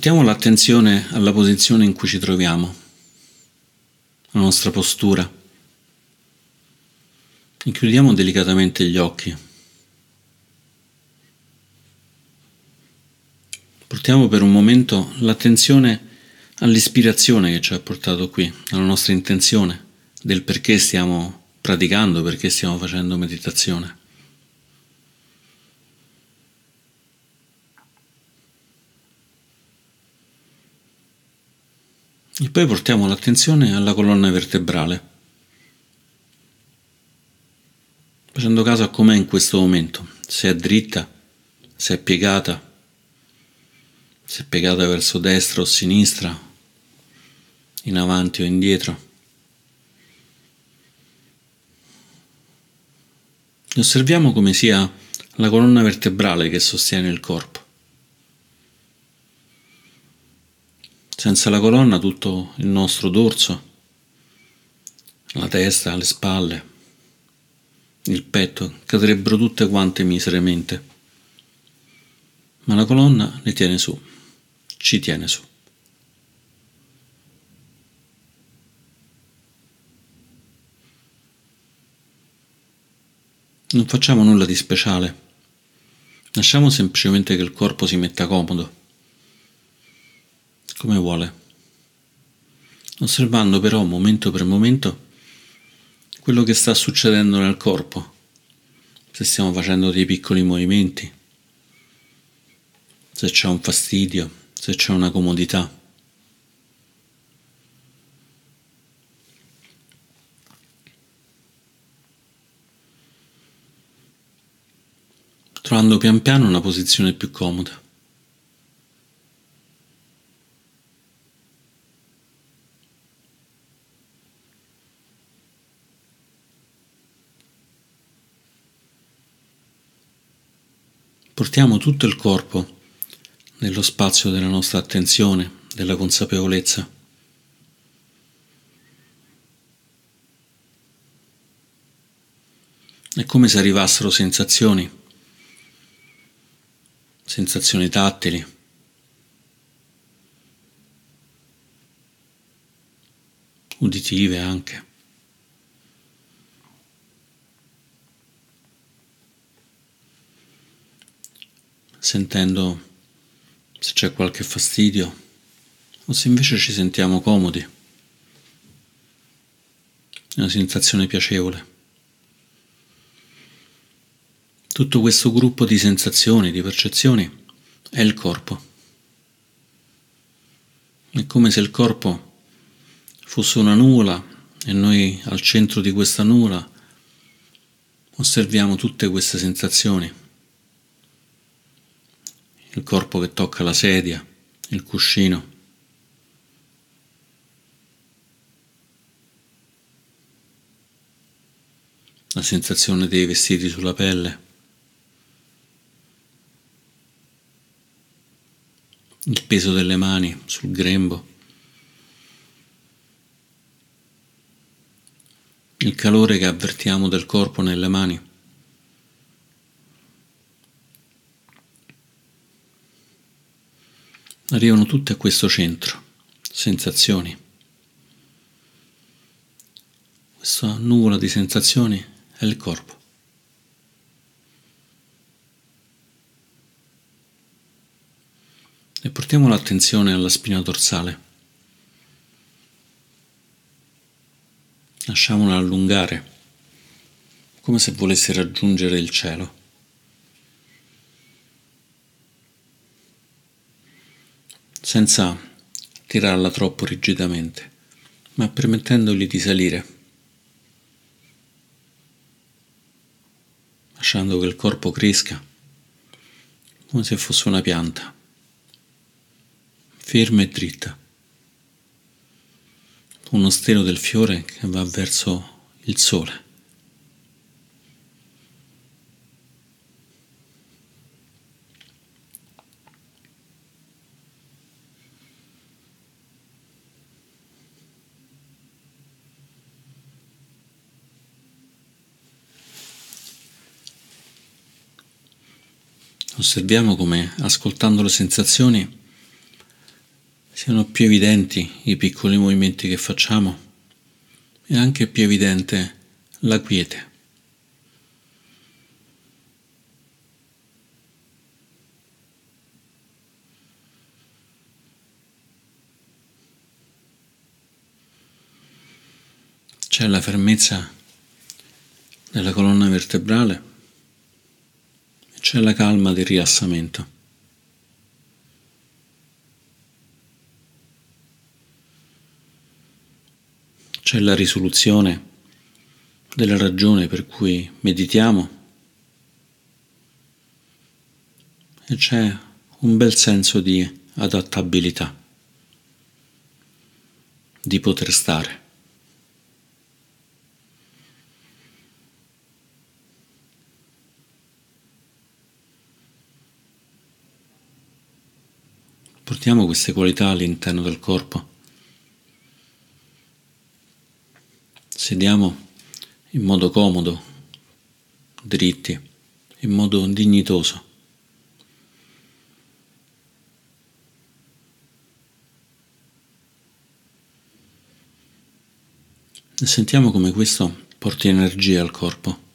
Portiamo l'attenzione alla posizione in cui ci troviamo, alla nostra postura. E chiudiamo delicatamente gli occhi. Portiamo per un momento l'attenzione all'ispirazione che ci ha portato qui, alla nostra intenzione del perché stiamo praticando, perché stiamo facendo meditazione. E poi portiamo l'attenzione alla colonna vertebrale, facendo caso a com'è in questo momento, se è dritta, se è piegata, se è piegata verso destra o sinistra, in avanti o indietro. E osserviamo come sia la colonna vertebrale che sostiene il corpo. Senza la colonna tutto il nostro dorso, la testa, le spalle, il petto cadrebbero tutte quante miseramente. Ma la colonna le tiene su, ci tiene su. Non facciamo nulla di speciale, lasciamo semplicemente che il corpo si metta comodo come vuole, osservando però momento per momento quello che sta succedendo nel corpo, se stiamo facendo dei piccoli movimenti, se c'è un fastidio, se c'è una comodità. trovando pian piano una posizione più comoda. Portiamo tutto il corpo nello spazio della nostra attenzione, della consapevolezza. È come se arrivassero sensazioni, sensazioni tattili. uditive anche. Sentendo se c'è qualche fastidio o se invece ci sentiamo comodi. È una sensazione piacevole. Tutto questo gruppo di sensazioni, di percezioni, è il corpo. È come se il corpo fosse una nuvola e noi al centro di questa nuvola osserviamo tutte queste sensazioni il corpo che tocca la sedia, il cuscino. La sensazione dei vestiti sulla pelle. Il peso delle mani sul grembo. Il calore che avvertiamo del corpo nelle mani. Arrivano tutte a questo centro, sensazioni. Questa nuvola di sensazioni è il corpo. E portiamo l'attenzione alla spina dorsale. Lasciamola allungare, come se volesse raggiungere il cielo. Senza tirarla troppo rigidamente, ma permettendogli di salire, lasciando che il corpo cresca come se fosse una pianta, ferma e dritta, uno stelo del fiore che va verso il sole. Osserviamo come, ascoltando le sensazioni, siano più evidenti i piccoli movimenti che facciamo e anche più evidente la quiete. C'è la fermezza della colonna vertebrale c'è la calma del rilassamento. C'è la risoluzione della ragione per cui meditiamo e c'è un bel senso di adattabilità, di poter stare. Portiamo queste qualità all'interno del corpo. Sediamo in modo comodo, dritti, in modo dignitoso. E sentiamo come questo porti energia al corpo.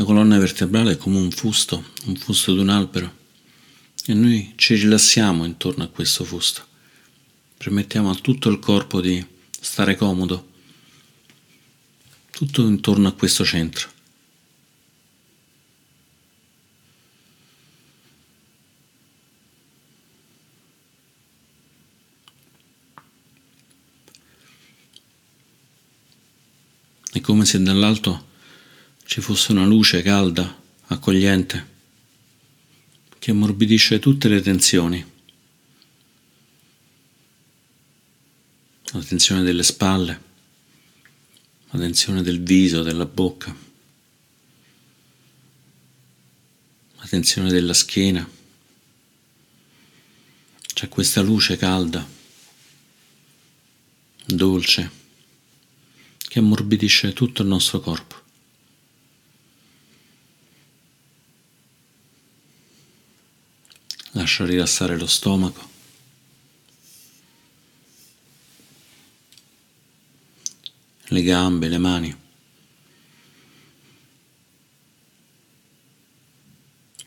La colonna vertebrale come un fusto, un fusto di un albero e noi ci rilassiamo intorno a questo fusto. Permettiamo a tutto il corpo di stare comodo, tutto intorno a questo centro. È come se dall'alto ci fosse una luce calda, accogliente, che ammorbidisce tutte le tensioni. La tensione delle spalle, la tensione del viso, della bocca, la tensione della schiena. C'è questa luce calda, dolce, che ammorbidisce tutto il nostro corpo. Lascia rilassare lo stomaco. Le gambe, le mani.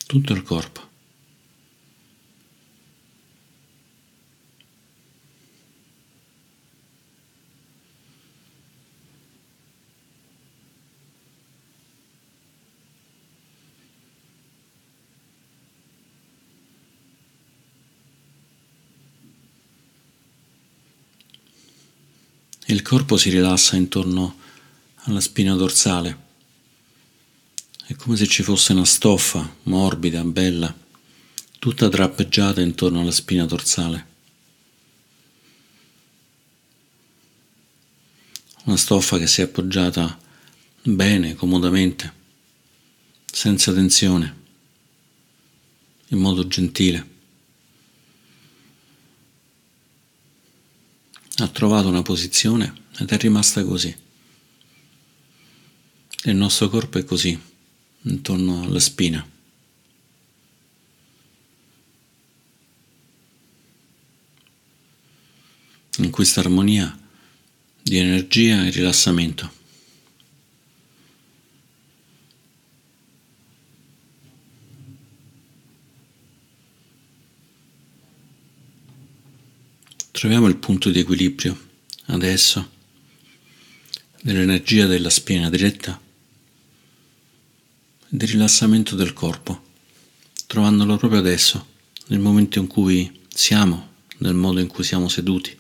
Tutto il corpo. Il corpo si rilassa intorno alla spina dorsale. È come se ci fosse una stoffa morbida, bella, tutta drappeggiata intorno alla spina dorsale. Una stoffa che si è appoggiata bene, comodamente, senza tensione, in modo gentile. Ha trovato una posizione ed è rimasta così. E il nostro corpo è così, intorno alla spina. In questa armonia di energia e rilassamento. Troviamo il punto di equilibrio adesso dell'energia della spina diretta e del rilassamento del corpo, trovandolo proprio adesso, nel momento in cui siamo, nel modo in cui siamo seduti.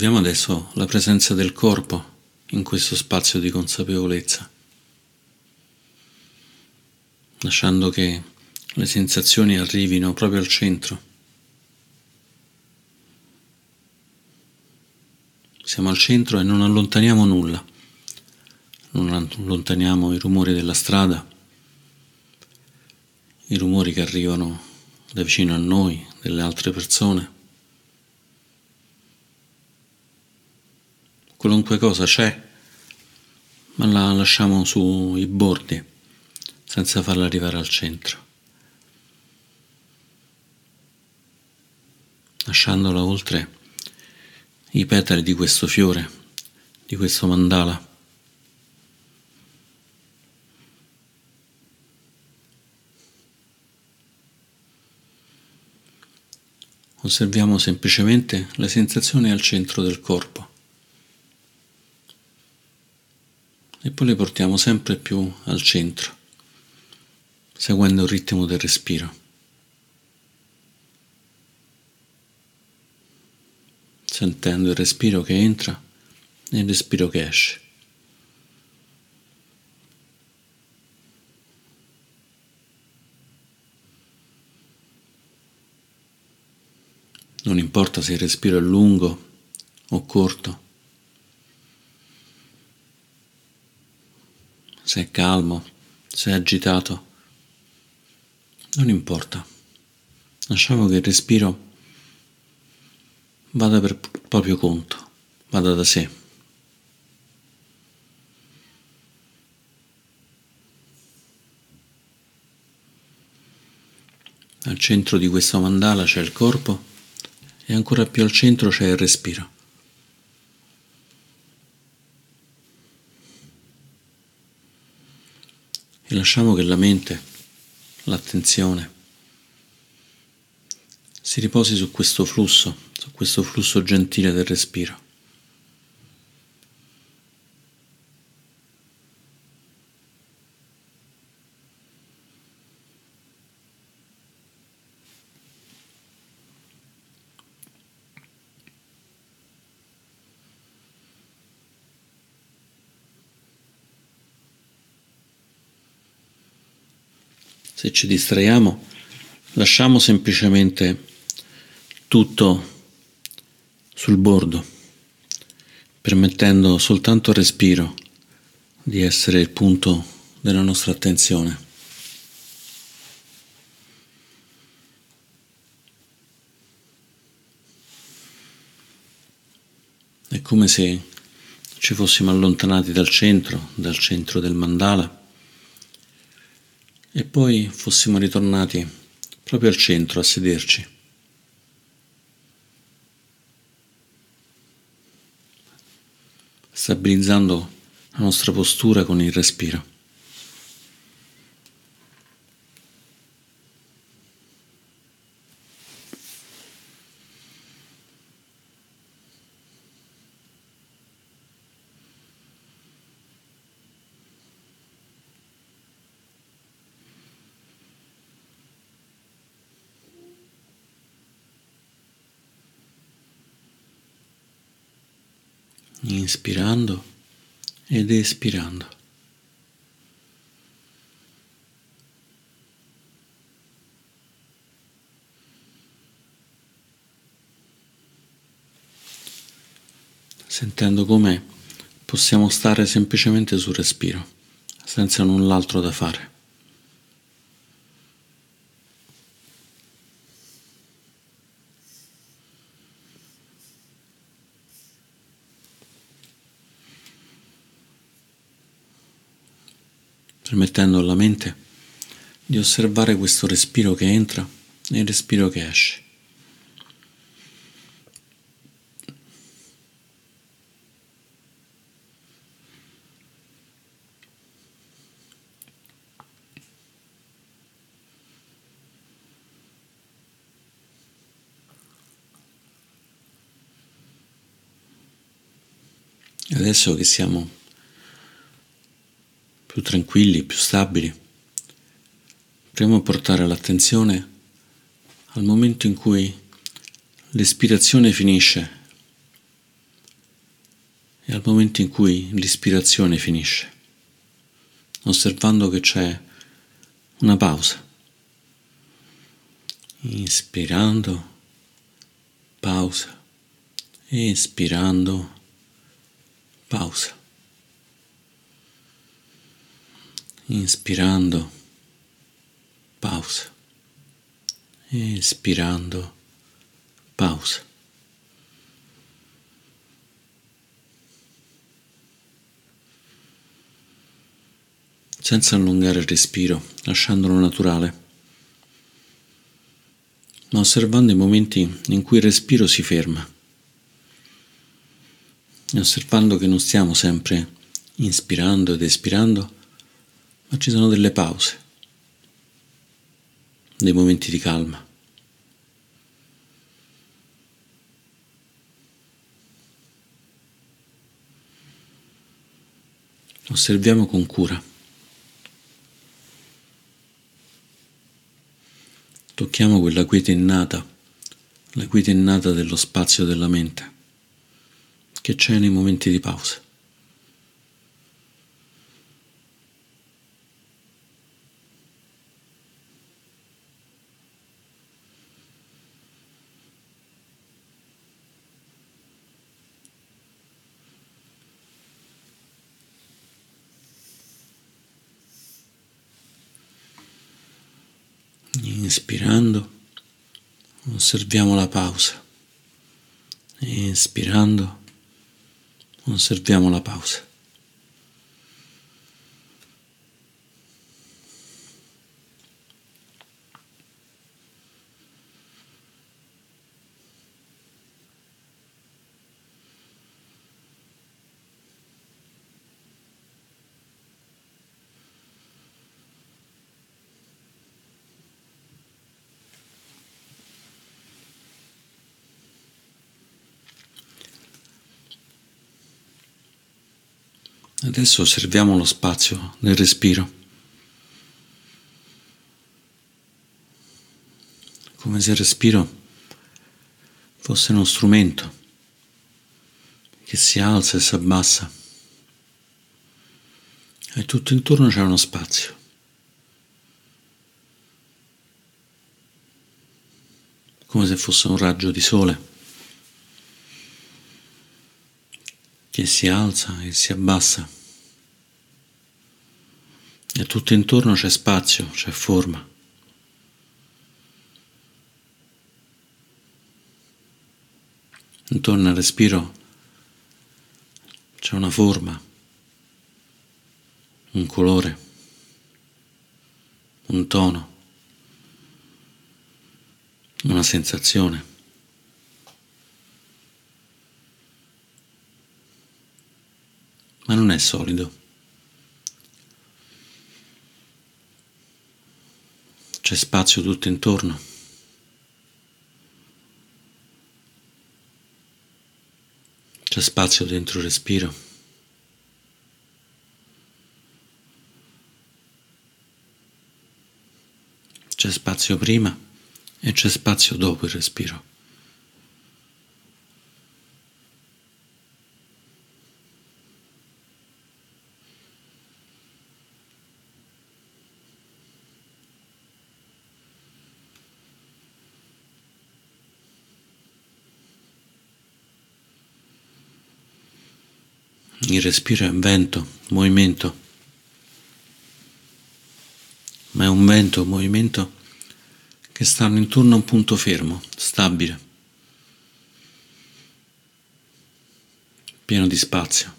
Osserviamo adesso la presenza del corpo in questo spazio di consapevolezza, lasciando che le sensazioni arrivino proprio al centro. Siamo al centro e non allontaniamo nulla. Non allontaniamo i rumori della strada, i rumori che arrivano da vicino a noi, delle altre persone. Qualunque cosa c'è, ma la lasciamo sui bordi senza farla arrivare al centro. lasciandola oltre i petali di questo fiore, di questo mandala. Osserviamo semplicemente le sensazioni al centro del corpo e poi le portiamo sempre più al centro, seguendo il ritmo del respiro. sentendo il respiro che entra e il respiro che esce. Non importa se il respiro è lungo o corto, se è calmo, se è agitato, non importa. Lasciamo che il respiro vada per proprio conto, vada da sé. Al centro di questo mandala c'è il corpo e ancora più al centro c'è il respiro. E lasciamo che la mente, l'attenzione, si riposi su questo flusso su questo flusso gentile del respiro. Se ci distraiamo, lasciamo semplicemente tutto sul bordo, permettendo soltanto al respiro di essere il punto della nostra attenzione. È come se ci fossimo allontanati dal centro, dal centro del mandala, e poi fossimo ritornati proprio al centro a sederci. stabilizzando la nostra postura con il respiro. Inspirando ed espirando. Sentendo come possiamo stare semplicemente sul respiro, senza null'altro da fare. Permettendo alla mente di osservare questo respiro che entra e il respiro che esce. Adesso che siamo più tranquilli, più stabili. Proviamo a portare l'attenzione al momento in cui l'espirazione finisce e al momento in cui l'ispirazione finisce, osservando che c'è una pausa, inspirando, pausa, espirando, pausa, inspirando, pausa, espirando, pausa. senza allungare il respiro, lasciandolo naturale, ma osservando i momenti in cui il respiro si ferma. E osservando che non stiamo sempre inspirando ed espirando, ma ci sono delle pause, dei momenti di calma. Osserviamo con cura. Tocchiamo quella quiete innata, la quiete innata dello spazio della mente, che c'è nei momenti di pausa. Inspirando, osserviamo la pausa. Inspirando, osserviamo la pausa. Adesso osserviamo lo spazio del respiro, come se il respiro fosse uno strumento che si alza e si abbassa. E tutto intorno c'è uno spazio. come se fosse un raggio di sole che si alza e si abbassa. E tutto intorno c'è spazio, c'è forma. Intorno al respiro c'è una forma, un colore, un tono, una sensazione. Ma non è solido. C'è spazio tutto intorno. C'è spazio dentro il respiro. C'è spazio prima e c'è spazio dopo il respiro. Il respiro è vento, movimento, ma è un vento, un movimento che stanno intorno a un punto fermo, stabile, pieno di spazio.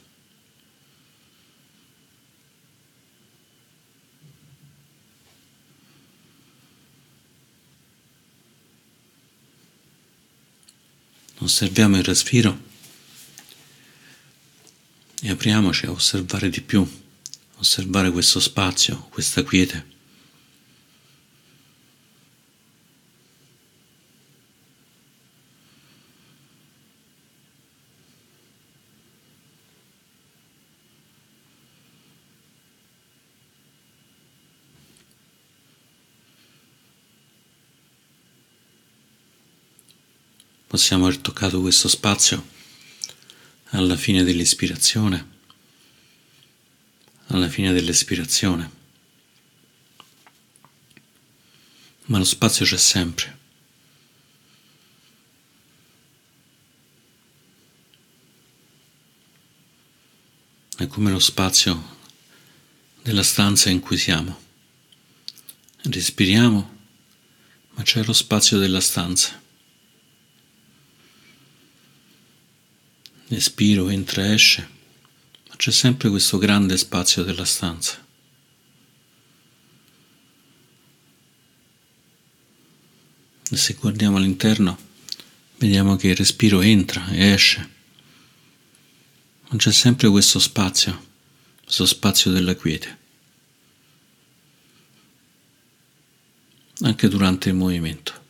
Osserviamo il respiro e apriamoci a osservare di più, osservare questo spazio, questa quiete. Possiamo aver toccato questo spazio alla fine dell'ispirazione, alla fine dell'espirazione. Ma lo spazio c'è sempre. È come lo spazio della stanza in cui siamo. Respiriamo, ma c'è lo spazio della stanza. Respiro, entra e esce, ma c'è sempre questo grande spazio della stanza. E se guardiamo all'interno, vediamo che il respiro entra e esce, ma c'è sempre questo spazio, questo spazio della quiete, anche durante il movimento.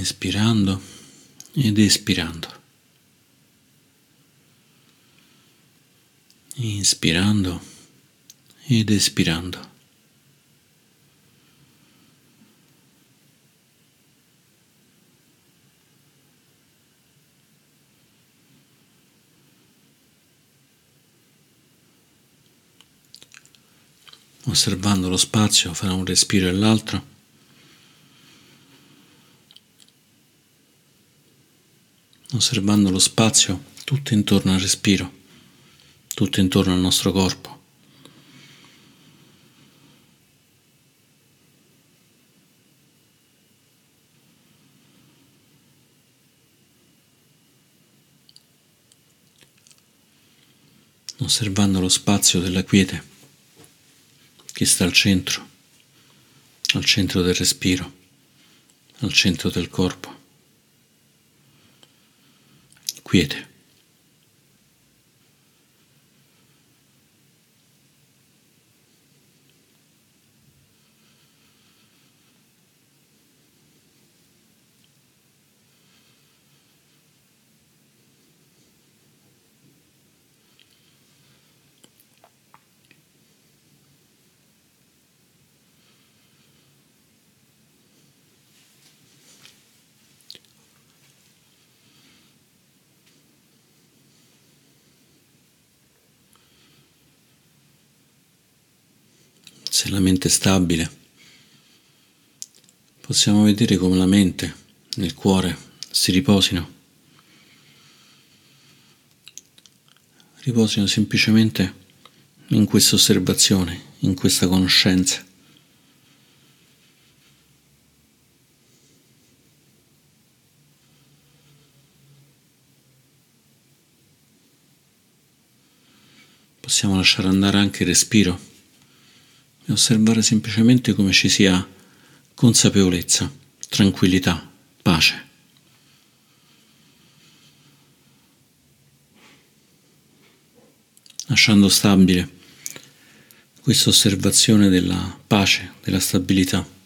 Inspirando ed espirando. Inspirando ed espirando. Osservando lo spazio fra un respiro e l'altro. Osservando lo spazio tutto intorno al respiro, tutto intorno al nostro corpo. osservando lo spazio della quiete che sta al centro, al centro del respiro, al centro del corpo quiete. Se la mente è stabile, possiamo vedere come la mente e il cuore si riposino. Riposino semplicemente in questa osservazione, in questa conoscenza. Possiamo lasciare andare anche il respiro e osservare semplicemente come ci sia consapevolezza, tranquillità, pace. Lasciando stabile questa osservazione della pace, della stabilità.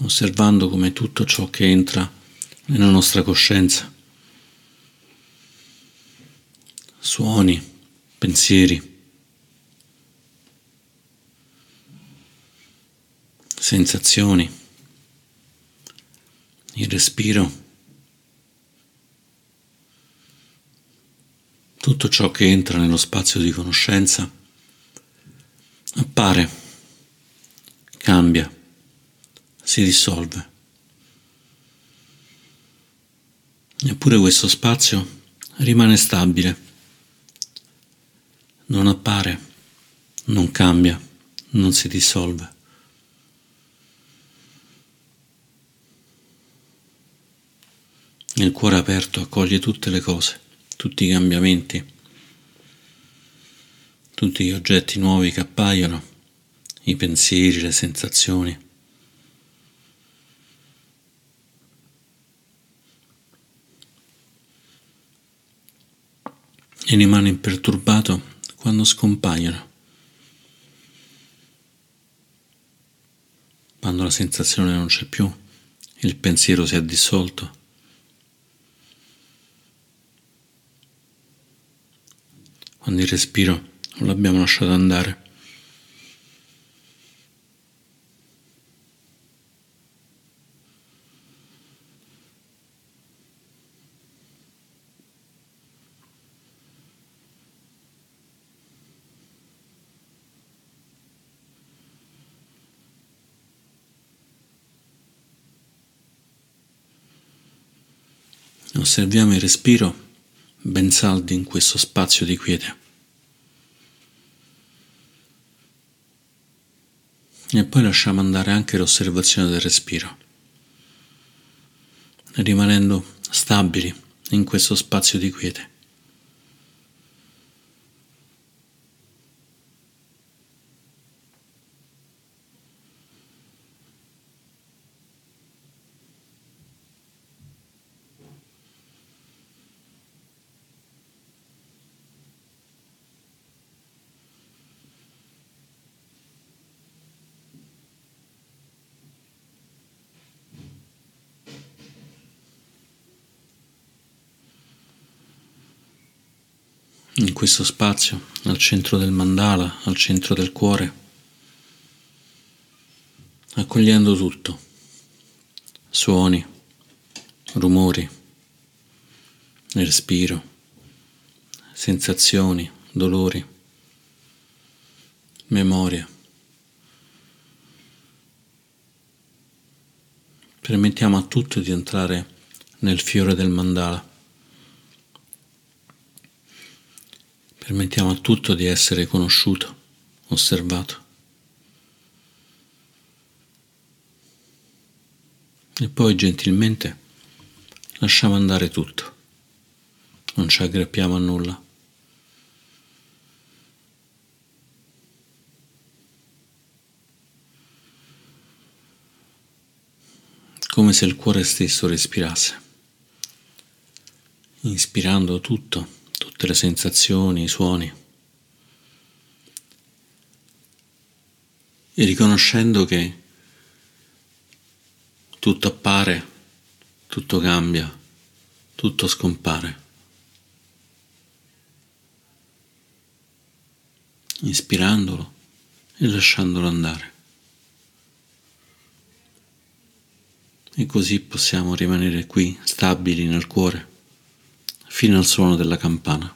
osservando come tutto ciò che entra nella nostra coscienza. Suoni, pensieri, sensazioni, il respiro, tutto ciò che entra nello spazio di conoscenza appare, cambia, si dissolve. Eppure questo spazio rimane stabile, non appare, non cambia, non si dissolve. Il cuore aperto accoglie tutte le cose, tutti i cambiamenti, tutti gli oggetti nuovi che appaiono, i pensieri, le sensazioni. E rimane imperturbato quando scompaiono. quando la sensazione non c'è più, il pensiero si è dissolto. Quando il respiro l'abbiamo lasciato andare. Osserviamo il respiro ben saldi in questo spazio di quiete. E poi lasciamo andare anche l'osservazione del respiro, rimanendo stabili in questo spazio di quiete. In questo spazio, al centro del mandala, al centro del cuore, accogliendo tutto, suoni, rumori, respiro, sensazioni, dolori, memoria. Permettiamo a tutto di entrare nel fiore del mandala. Permettiamo a tutto di essere conosciuto, osservato. E poi gentilmente lasciamo andare tutto. Non ci aggrappiamo a nulla. Come se il cuore stesso respirasse, inspirando tutto tutte le sensazioni, i suoni e riconoscendo che tutto appare, tutto cambia, tutto scompare. Ispirandolo e lasciandolo andare. E così possiamo rimanere qui, stabili nel cuore fino al suono della campana.